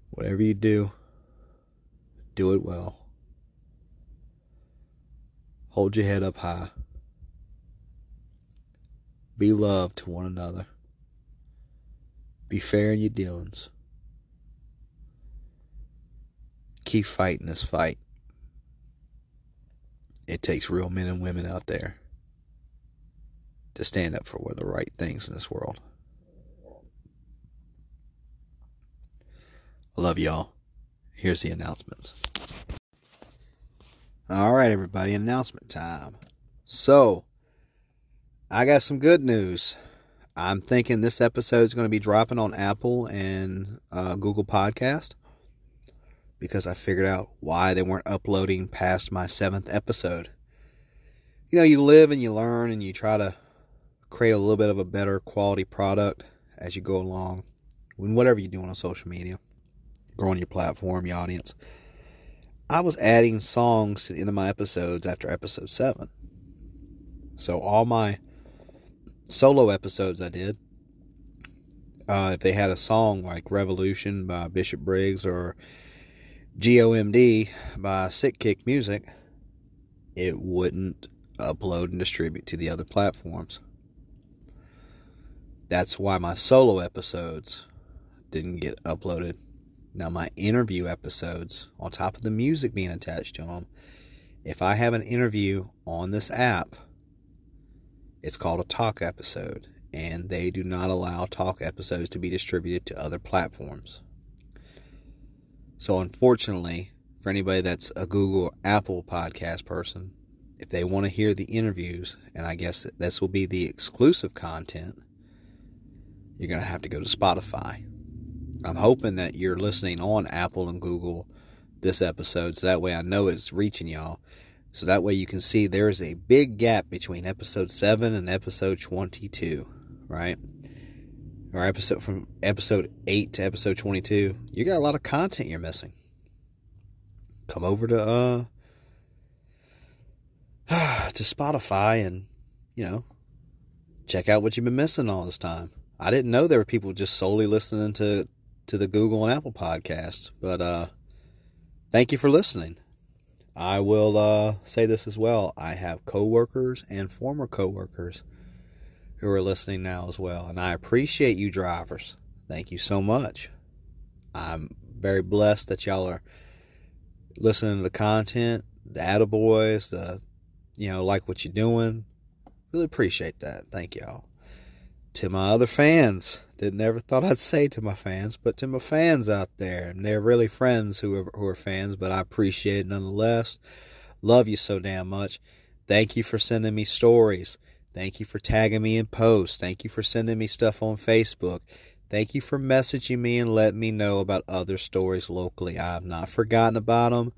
Whatever you do, do it well. Hold your head up high. Be loved to one another. Be fair in your dealings. Keep fighting this fight. It takes real men and women out there to stand up for the right things in this world. I love y'all. Here's the announcements. All right, everybody, announcement time. So, I got some good news. I'm thinking this episode is going to be dropping on Apple and uh, Google Podcast because I figured out why they weren't uploading past my seventh episode. You know, you live and you learn and you try to create a little bit of a better quality product as you go along when whatever you're doing on social media, growing your platform, your audience. I was adding songs to the end of my episodes after episode seven. So all my solo episodes I did. Uh, if they had a song like Revolution by Bishop Briggs or GOMD by Sick Kick Music, it wouldn't upload and distribute to the other platforms. That's why my solo episodes didn't get uploaded. Now, my interview episodes, on top of the music being attached to them, if I have an interview on this app, it's called a talk episode, and they do not allow talk episodes to be distributed to other platforms. So, unfortunately, for anybody that's a Google Apple podcast person, if they want to hear the interviews, and I guess this will be the exclusive content, you're going to have to go to Spotify. I'm hoping that you're listening on Apple and Google this episode, so that way I know it's reaching y'all. So that way you can see there's a big gap between episode 7 and episode 22, right? Or episode from episode 8 to episode 22. You got a lot of content you're missing. Come over to uh to Spotify and, you know, check out what you've been missing all this time. I didn't know there were people just solely listening to to the Google and Apple podcasts, but uh thank you for listening. I will uh, say this as well. I have coworkers and former coworkers who are listening now as well, and I appreciate you drivers. Thank you so much. I'm very blessed that y'all are listening to the content, the attaboys, the you know, like what you're doing. Really appreciate that. Thank y'all. To my other fans, did never thought I'd say to my fans, but to my fans out there, and they're really friends who are, who are fans, but I appreciate it nonetheless. Love you so damn much. Thank you for sending me stories. Thank you for tagging me in posts. Thank you for sending me stuff on Facebook. Thank you for messaging me and letting me know about other stories locally. I have not forgotten about them.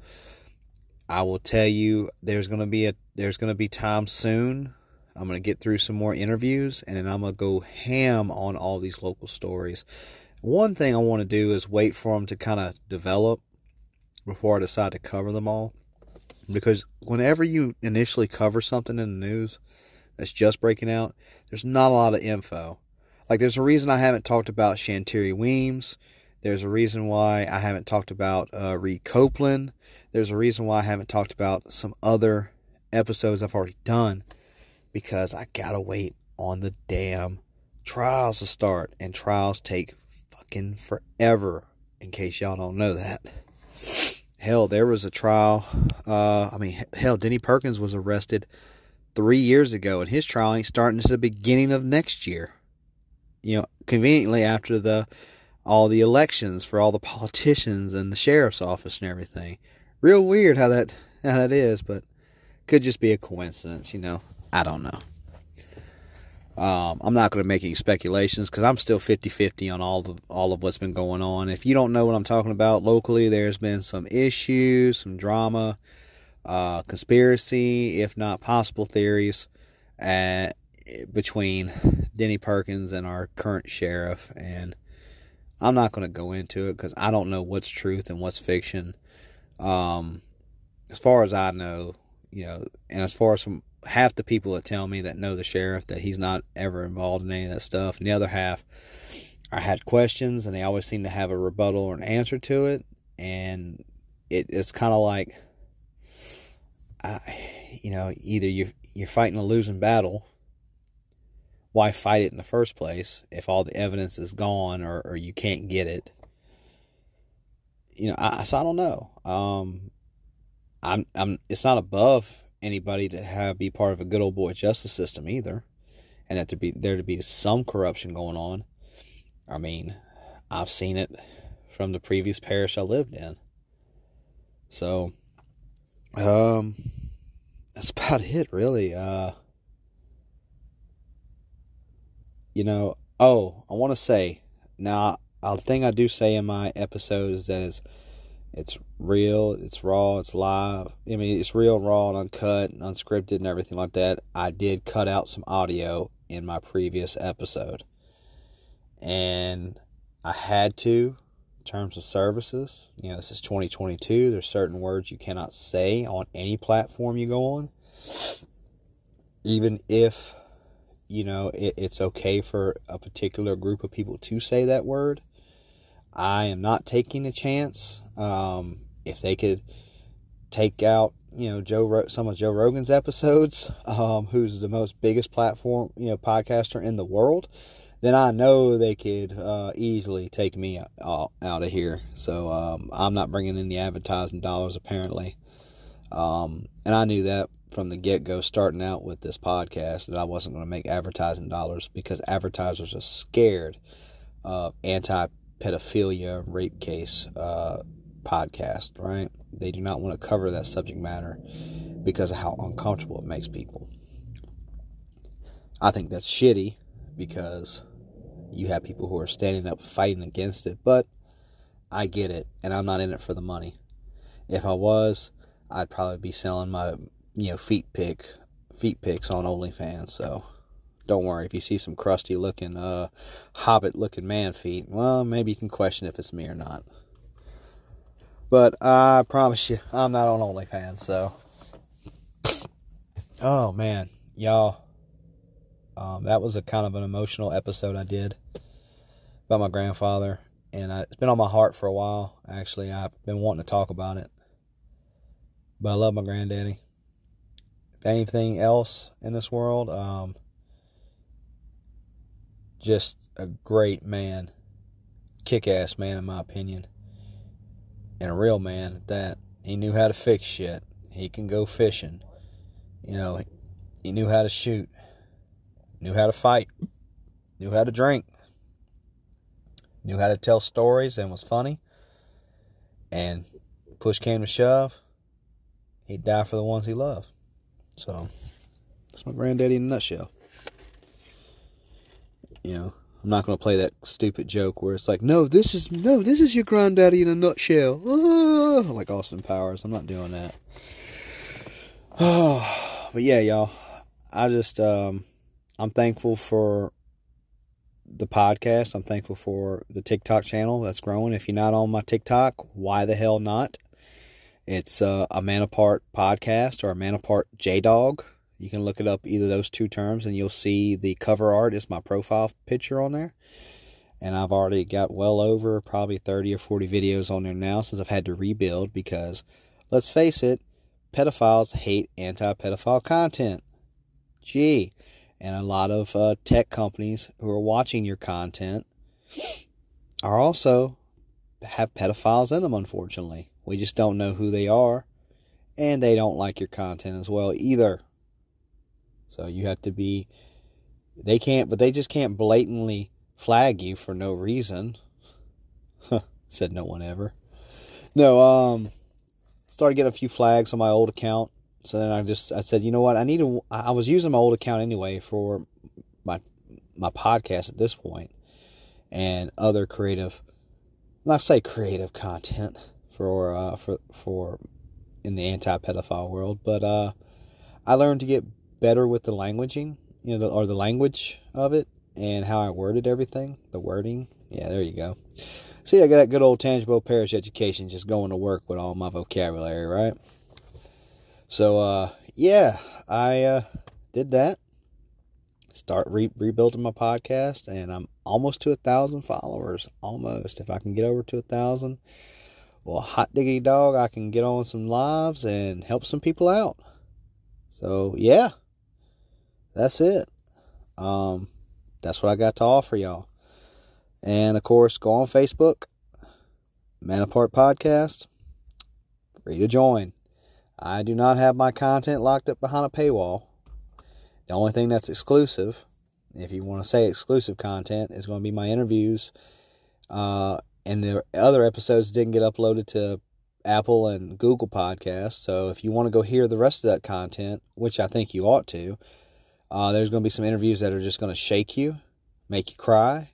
I will tell you there's going to be a there's going to be time soon I'm going to get through some more interviews and then I'm going to go ham on all these local stories. One thing I want to do is wait for them to kind of develop before I decide to cover them all. Because whenever you initially cover something in the news that's just breaking out, there's not a lot of info. Like, there's a reason I haven't talked about Shantiri Weems. There's a reason why I haven't talked about uh, Reed Copeland. There's a reason why I haven't talked about some other episodes I've already done because I gotta wait on the damn trials to start, and trials take fucking forever. In case y'all don't know that. Hell, there was a trial. Uh, I mean, hell, Denny Perkins was arrested three years ago, and his trial ain't starting until the beginning of next year. You know, conveniently after the all the elections for all the politicians and the sheriff's office and everything. Real weird how that how that is, but could just be a coincidence, you know. I don't know. Um, I'm not going to make any speculations because I'm still 50-50 on all of all of what's been going on. If you don't know what I'm talking about locally, there's been some issues, some drama, uh, conspiracy, if not possible theories, at, between Denny Perkins and our current sheriff. And I'm not going to go into it because I don't know what's truth and what's fiction. Um, as far as I know, you know, and as far as from half the people that tell me that know the sheriff that he's not ever involved in any of that stuff, and the other half, I had questions, and they always seem to have a rebuttal or an answer to it, and it, it's kind of like, uh, you know, either you you're fighting a losing battle. Why fight it in the first place if all the evidence is gone or, or you can't get it? You know, I, so I don't know. Um, I'm I'm. It's not above anybody to have be part of a good old boy justice system either, and that to be there to be some corruption going on. I mean, I've seen it from the previous parish I lived in. So, um, that's about it, really. Uh, you know, oh, I want to say now, a thing I do say in my episodes that is, it's real, it's raw, it's live. I mean, it's real, raw, and uncut, and unscripted, and everything like that. I did cut out some audio in my previous episode, and I had to in terms of services. You know, this is 2022. There's certain words you cannot say on any platform you go on. Even if, you know, it, it's okay for a particular group of people to say that word, I am not taking a chance. Um, if they could take out, you know, Joe some of Joe Rogan's episodes, um, who's the most biggest platform, you know, podcaster in the world, then I know they could uh, easily take me out, out of here. So um, I'm not bringing in the advertising dollars apparently, um, and I knew that from the get go, starting out with this podcast, that I wasn't going to make advertising dollars because advertisers are scared of anti pedophilia rape case uh, podcast. Right? They do not want to cover that subject matter because of how uncomfortable it makes people. I think that's shitty because you have people who are standing up fighting against it. But I get it, and I'm not in it for the money. If I was, I'd probably be selling my you know feet pick feet picks on OnlyFans. So don't worry if you see some crusty looking uh hobbit looking man feet. Well, maybe you can question if it's me or not. But I promise you, I'm not on OnlyFans. So, oh man, y'all um, that was a kind of an emotional episode I did about my grandfather, and I, it's been on my heart for a while. Actually, I've been wanting to talk about it, but I love my granddaddy. If anything else in this world, um, just a great man, kick-ass man in my opinion, and a real man at that. He knew how to fix shit. He can go fishing. You know, he knew how to shoot knew how to fight, knew how to drink, knew how to tell stories and was funny. And push came to shove, he'd die for the ones he loved. So that's my granddaddy in a nutshell. You know, I'm not going to play that stupid joke where it's like, no, this is no, this is your granddaddy in a nutshell, like Austin Powers. I'm not doing that. But yeah, y'all. I just um, I'm thankful for the podcast. I'm thankful for the TikTok channel that's growing. If you're not on my TikTok, why the hell not? It's uh, a Man Apart podcast or a Man Apart J Dog. You can look it up either those two terms, and you'll see the cover art is my profile picture on there. And I've already got well over probably 30 or 40 videos on there now since I've had to rebuild because, let's face it, pedophiles hate anti pedophile content. Gee, and a lot of uh, tech companies who are watching your content are also have pedophiles in them unfortunately we just don't know who they are and they don't like your content as well either so you have to be they can't but they just can't blatantly flag you for no reason said no one ever no um started getting a few flags on my old account so then I just I said, you know what? I need to. I was using my old account anyway for my my podcast at this point, and other creative. Not say creative content for uh, for for in the anti-pedophile world, but uh, I learned to get better with the languaging, you know, the, or the language of it, and how I worded everything, the wording. Yeah, there you go. See, I got that good old Tangipahoa parish education just going to work with all my vocabulary, right? So uh, yeah, I uh, did that. Start re- rebuilding my podcast, and I'm almost to a thousand followers. Almost. If I can get over to a thousand, well, hot diggity dog, I can get on some lives and help some people out. So yeah, that's it. Um, that's what I got to offer y'all. And of course, go on Facebook, Man Apart Podcast. Free to join. I do not have my content locked up behind a paywall. The only thing that's exclusive, if you want to say exclusive content, is going to be my interviews uh, and the other episodes didn't get uploaded to Apple and Google Podcasts. So if you want to go hear the rest of that content, which I think you ought to, uh, there's going to be some interviews that are just going to shake you, make you cry,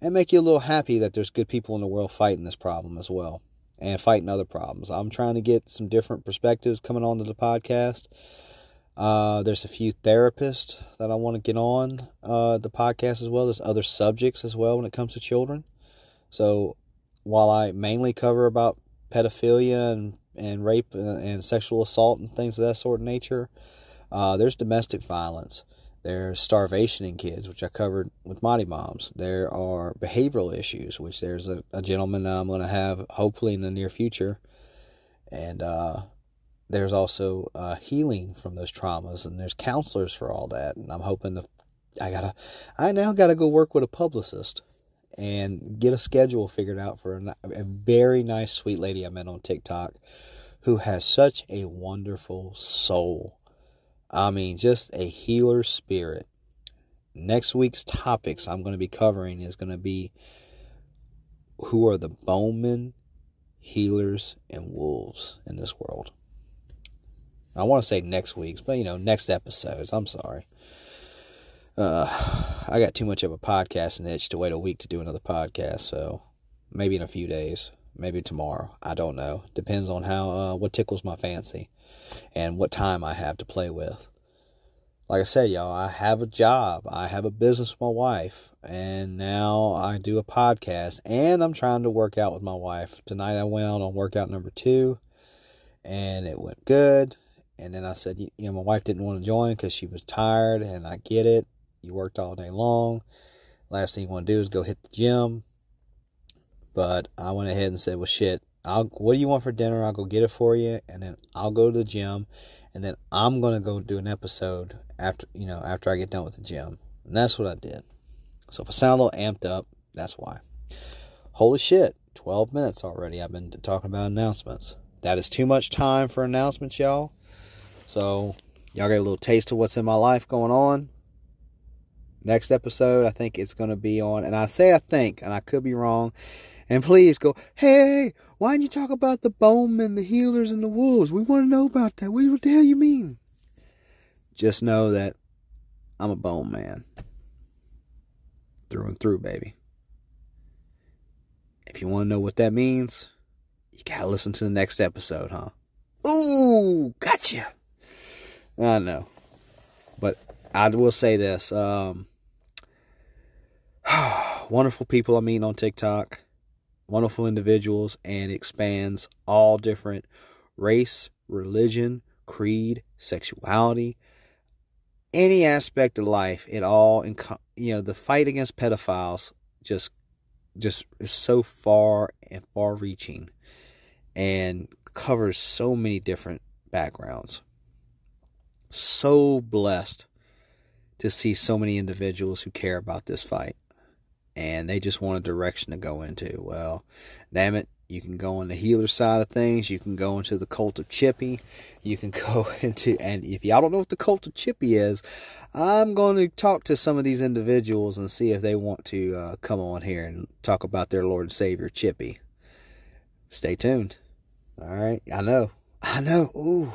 and make you a little happy that there's good people in the world fighting this problem as well and fighting other problems. I'm trying to get some different perspectives coming onto the podcast. Uh, there's a few therapists that I want to get on uh, the podcast as well. There's other subjects as well when it comes to children. So while I mainly cover about pedophilia and, and rape and, and sexual assault and things of that sort of nature, uh, there's domestic violence. There's starvation in kids, which I covered with Mighty Moms. There are behavioral issues, which there's a, a gentleman that I'm going to have hopefully in the near future. And uh, there's also uh, healing from those traumas, and there's counselors for all that. And I'm hoping to, I gotta, I now gotta go work with a publicist and get a schedule figured out for a, a very nice, sweet lady I met on TikTok who has such a wonderful soul I mean, just a healer spirit. Next week's topics I'm going to be covering is going to be who are the bowmen, healers, and wolves in this world. I want to say next week's, but you know, next episodes. I'm sorry. Uh, I got too much of a podcasting itch to wait a week to do another podcast, so maybe in a few days, maybe tomorrow. I don't know. Depends on how uh, what tickles my fancy and what time I have to play with. Like I said, y'all, I have a job. I have a business with my wife. And now I do a podcast. And I'm trying to work out with my wife. Tonight I went out on workout number two. And it went good. And then I said, you know, my wife didn't want to join because she was tired. And I get it. You worked all day long. Last thing you want to do is go hit the gym. But I went ahead and said, well, shit, I'll, what do you want for dinner? I'll go get it for you, and then I'll go to the gym, and then I'm gonna go do an episode after you know after I get done with the gym, and that's what I did. So if I sound a little amped up, that's why. Holy shit, 12 minutes already. I've been talking about announcements. That is too much time for announcements, y'all. So y'all get a little taste of what's in my life going on. Next episode, I think it's going to be on, and I say I think, and I could be wrong and please go, hey, why didn't you talk about the bowmen, the healers, and the wolves? We want to know about that. What the hell you mean? Just know that I'm a bone man. Through and through, baby. If you want to know what that means, you gotta listen to the next episode, huh? Ooh, gotcha. I know. But I will say this. Um, wonderful people I meet on TikTok wonderful individuals and expands all different race, religion, creed, sexuality, any aspect of life. It all, you know, the fight against pedophiles just, just is so far and far-reaching, and covers so many different backgrounds. So blessed to see so many individuals who care about this fight and they just want a direction to go into. Well, damn it, you can go on the healer side of things. You can go into the cult of Chippy. You can go into, and if y'all don't know what the cult of Chippy is, I'm going to talk to some of these individuals and see if they want to uh, come on here and talk about their Lord and Savior Chippy. Stay tuned. All right, I know, I know. Ooh,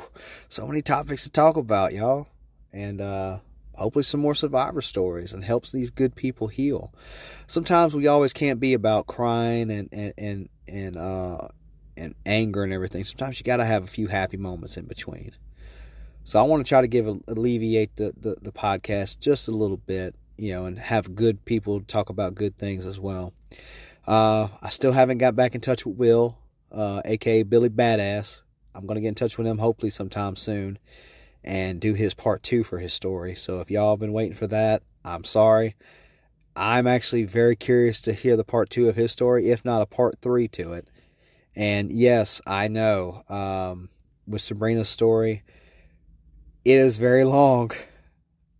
so many topics to talk about, y'all, and uh, hopefully some more survivor stories and helps these good people heal. Sometimes we always can't be about crying and and and and uh and anger and everything. Sometimes you got to have a few happy moments in between. So I want to try to give alleviate the, the the podcast just a little bit, you know, and have good people talk about good things as well. Uh, I still haven't got back in touch with Will, uh, aka Billy Badass. I'm gonna get in touch with him hopefully sometime soon and do his part two for his story. So if y'all have been waiting for that, I'm sorry. I'm actually very curious to hear the part two of his story, if not a part three to it. And yes, I know um, with Sabrina's story, it is very long.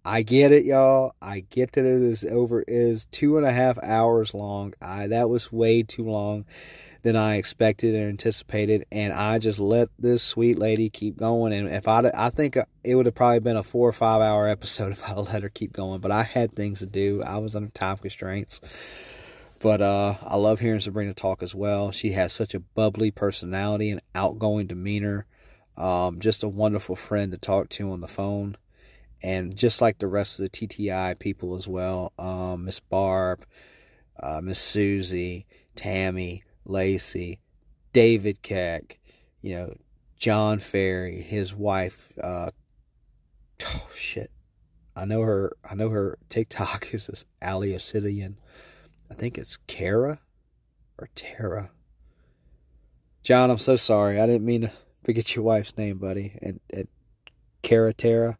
I get it, y'all. I get that it is over is two and a half hours long. I that was way too long than I expected and anticipated, and I just let this sweet lady keep going. And if I, I think it would have probably been a four or five hour episode if I'd let her keep going, but I had things to do. I was under time constraints. But uh, I love hearing Sabrina talk as well. She has such a bubbly personality and outgoing demeanor. Um, just a wonderful friend to talk to on the phone. And just like the rest of the TTI people as well, um, Miss Barb, uh, Miss Susie, Tammy, Lacey, David Keck, you know, John Ferry, his wife. Uh, oh shit, I know her. I know her TikTok is this Ali Acidian. I think it's Kara or Tara. John, I'm so sorry. I didn't mean to forget your wife's name, buddy. And, and Kara Tara.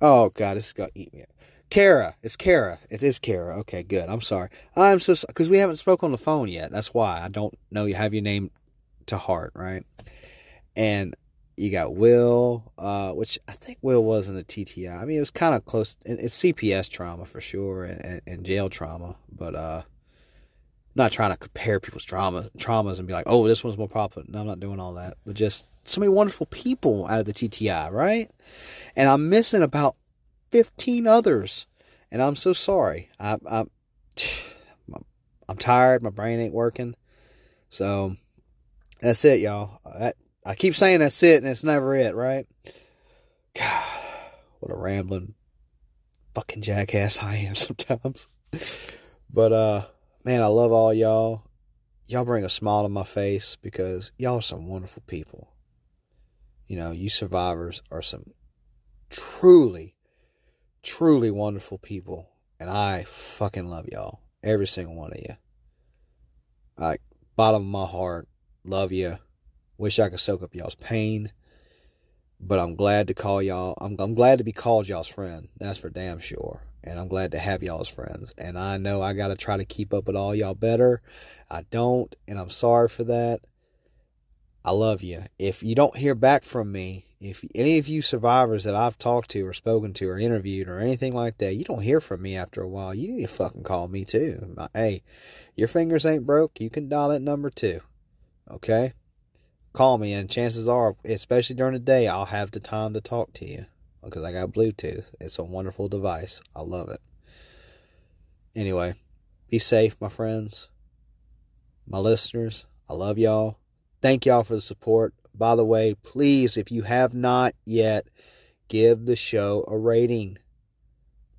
Oh God, this is gonna eat me. Kara, it's Kara. It is Kara. Okay, good. I'm sorry. I'm so because we haven't spoke on the phone yet. That's why I don't know you have your name to heart, right? And you got Will, uh, which I think Will wasn't a TTI. I mean, it was kind of close. It's CPS trauma for sure, and, and jail trauma. But uh, I'm not trying to compare people's trauma traumas and be like, oh, this one's more popular. No, I'm not doing all that. But just so many wonderful people out of the TTI, right? And I'm missing about 15 others, and I'm so sorry. I, I, I'm tired. My brain ain't working. So that's it, y'all. That I keep saying that's it, and it's never it, right? God, what a rambling fucking jackass I am sometimes. but uh, man, I love all y'all. Y'all bring a smile to my face because y'all are some wonderful people. You know, you survivors are some truly, truly wonderful people, and I fucking love y'all, every single one of you. Like bottom of my heart, love you Wish I could soak up y'all's pain. But I'm glad to call y'all. I'm, I'm glad to be called y'all's friend. That's for damn sure. And I'm glad to have y'all as friends. And I know I got to try to keep up with all y'all better. I don't. And I'm sorry for that. I love you. If you don't hear back from me, if any of you survivors that I've talked to or spoken to or interviewed or anything like that, you don't hear from me after a while, you need to fucking call me too. Hey, your fingers ain't broke. You can dial that number too. Okay? call me, and chances are, especially during the day, I'll have the time to talk to you because I got Bluetooth. It's a wonderful device. I love it. Anyway, be safe, my friends, my listeners. I love y'all. Thank y'all for the support. By the way, please, if you have not yet, give the show a rating.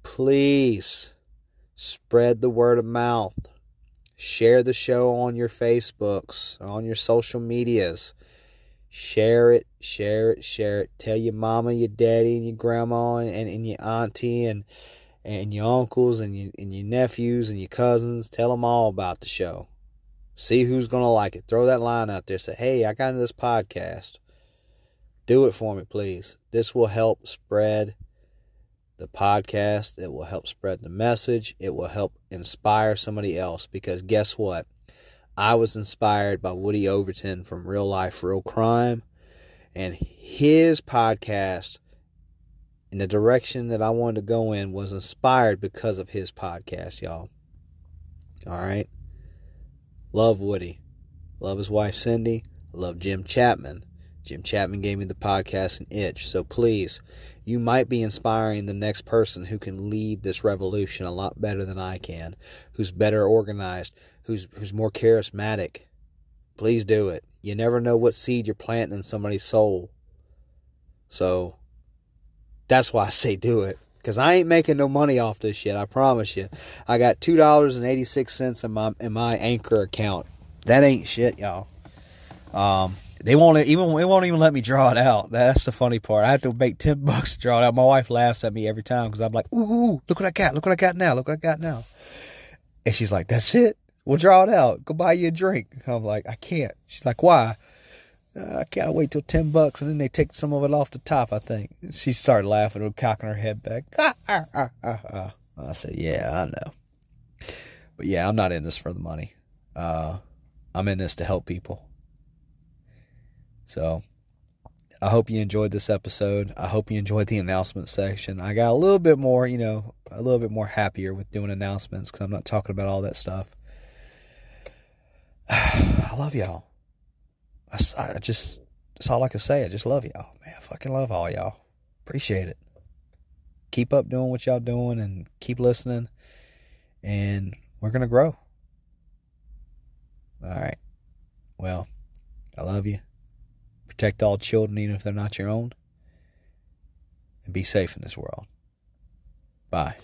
Please spread the word of mouth. Share the show on your Facebooks, on your social medias. Share it, share it, share it. Tell your mama, your daddy, and your grandma, and, and your auntie, and and your uncles, and your, and your nephews, and your cousins. Tell them all about the show. See who's going to like it. Throw that line out there. Say, hey, I got into this podcast. Do it for me, please. This will help spread the podcast. It will help spread the message. It will help inspire somebody else because guess what? I was inspired by Woody Overton from Real Life, Real Crime, and his podcast in the direction that I wanted to go in was inspired because of his podcast, y'all. All right. Love Woody. Love his wife, Cindy. Love Jim Chapman. Jim Chapman gave me the podcast an itch. So please, you might be inspiring the next person who can lead this revolution a lot better than I can, who's better organized, who's who's more charismatic, please do it. You never know what seed you're planting in somebody's soul. So that's why I say do it. Cause I ain't making no money off this shit. I promise you. I got two dollars and eighty six cents in my in my anchor account. That ain't shit, y'all. Um, they won't even they won't even let me draw it out. That's the funny part. I have to make ten bucks to draw it out. My wife laughs at me every time because I'm like, ooh, ooh, look what I got, look what I got now, look what I got now. And she's like, that's it. We'll draw it out. Go buy you a drink. I'm like, I can't. She's like, why? I gotta wait till ten bucks, and then they take some of it off the top. I think she started laughing and cocking her head back. I said, yeah, I know, but yeah, I'm not in this for the money. Uh, I'm in this to help people. So, I hope you enjoyed this episode. I hope you enjoyed the announcement section. I got a little bit more, you know, a little bit more happier with doing announcements because I'm not talking about all that stuff. I love y'all. I, I just, that's all I can say. I just love y'all. Man, I fucking love all y'all. Appreciate it. Keep up doing what y'all doing and keep listening. And we're going to grow. All right. Well, I love you. Protect all children, even if they're not your own. And be safe in this world. Bye.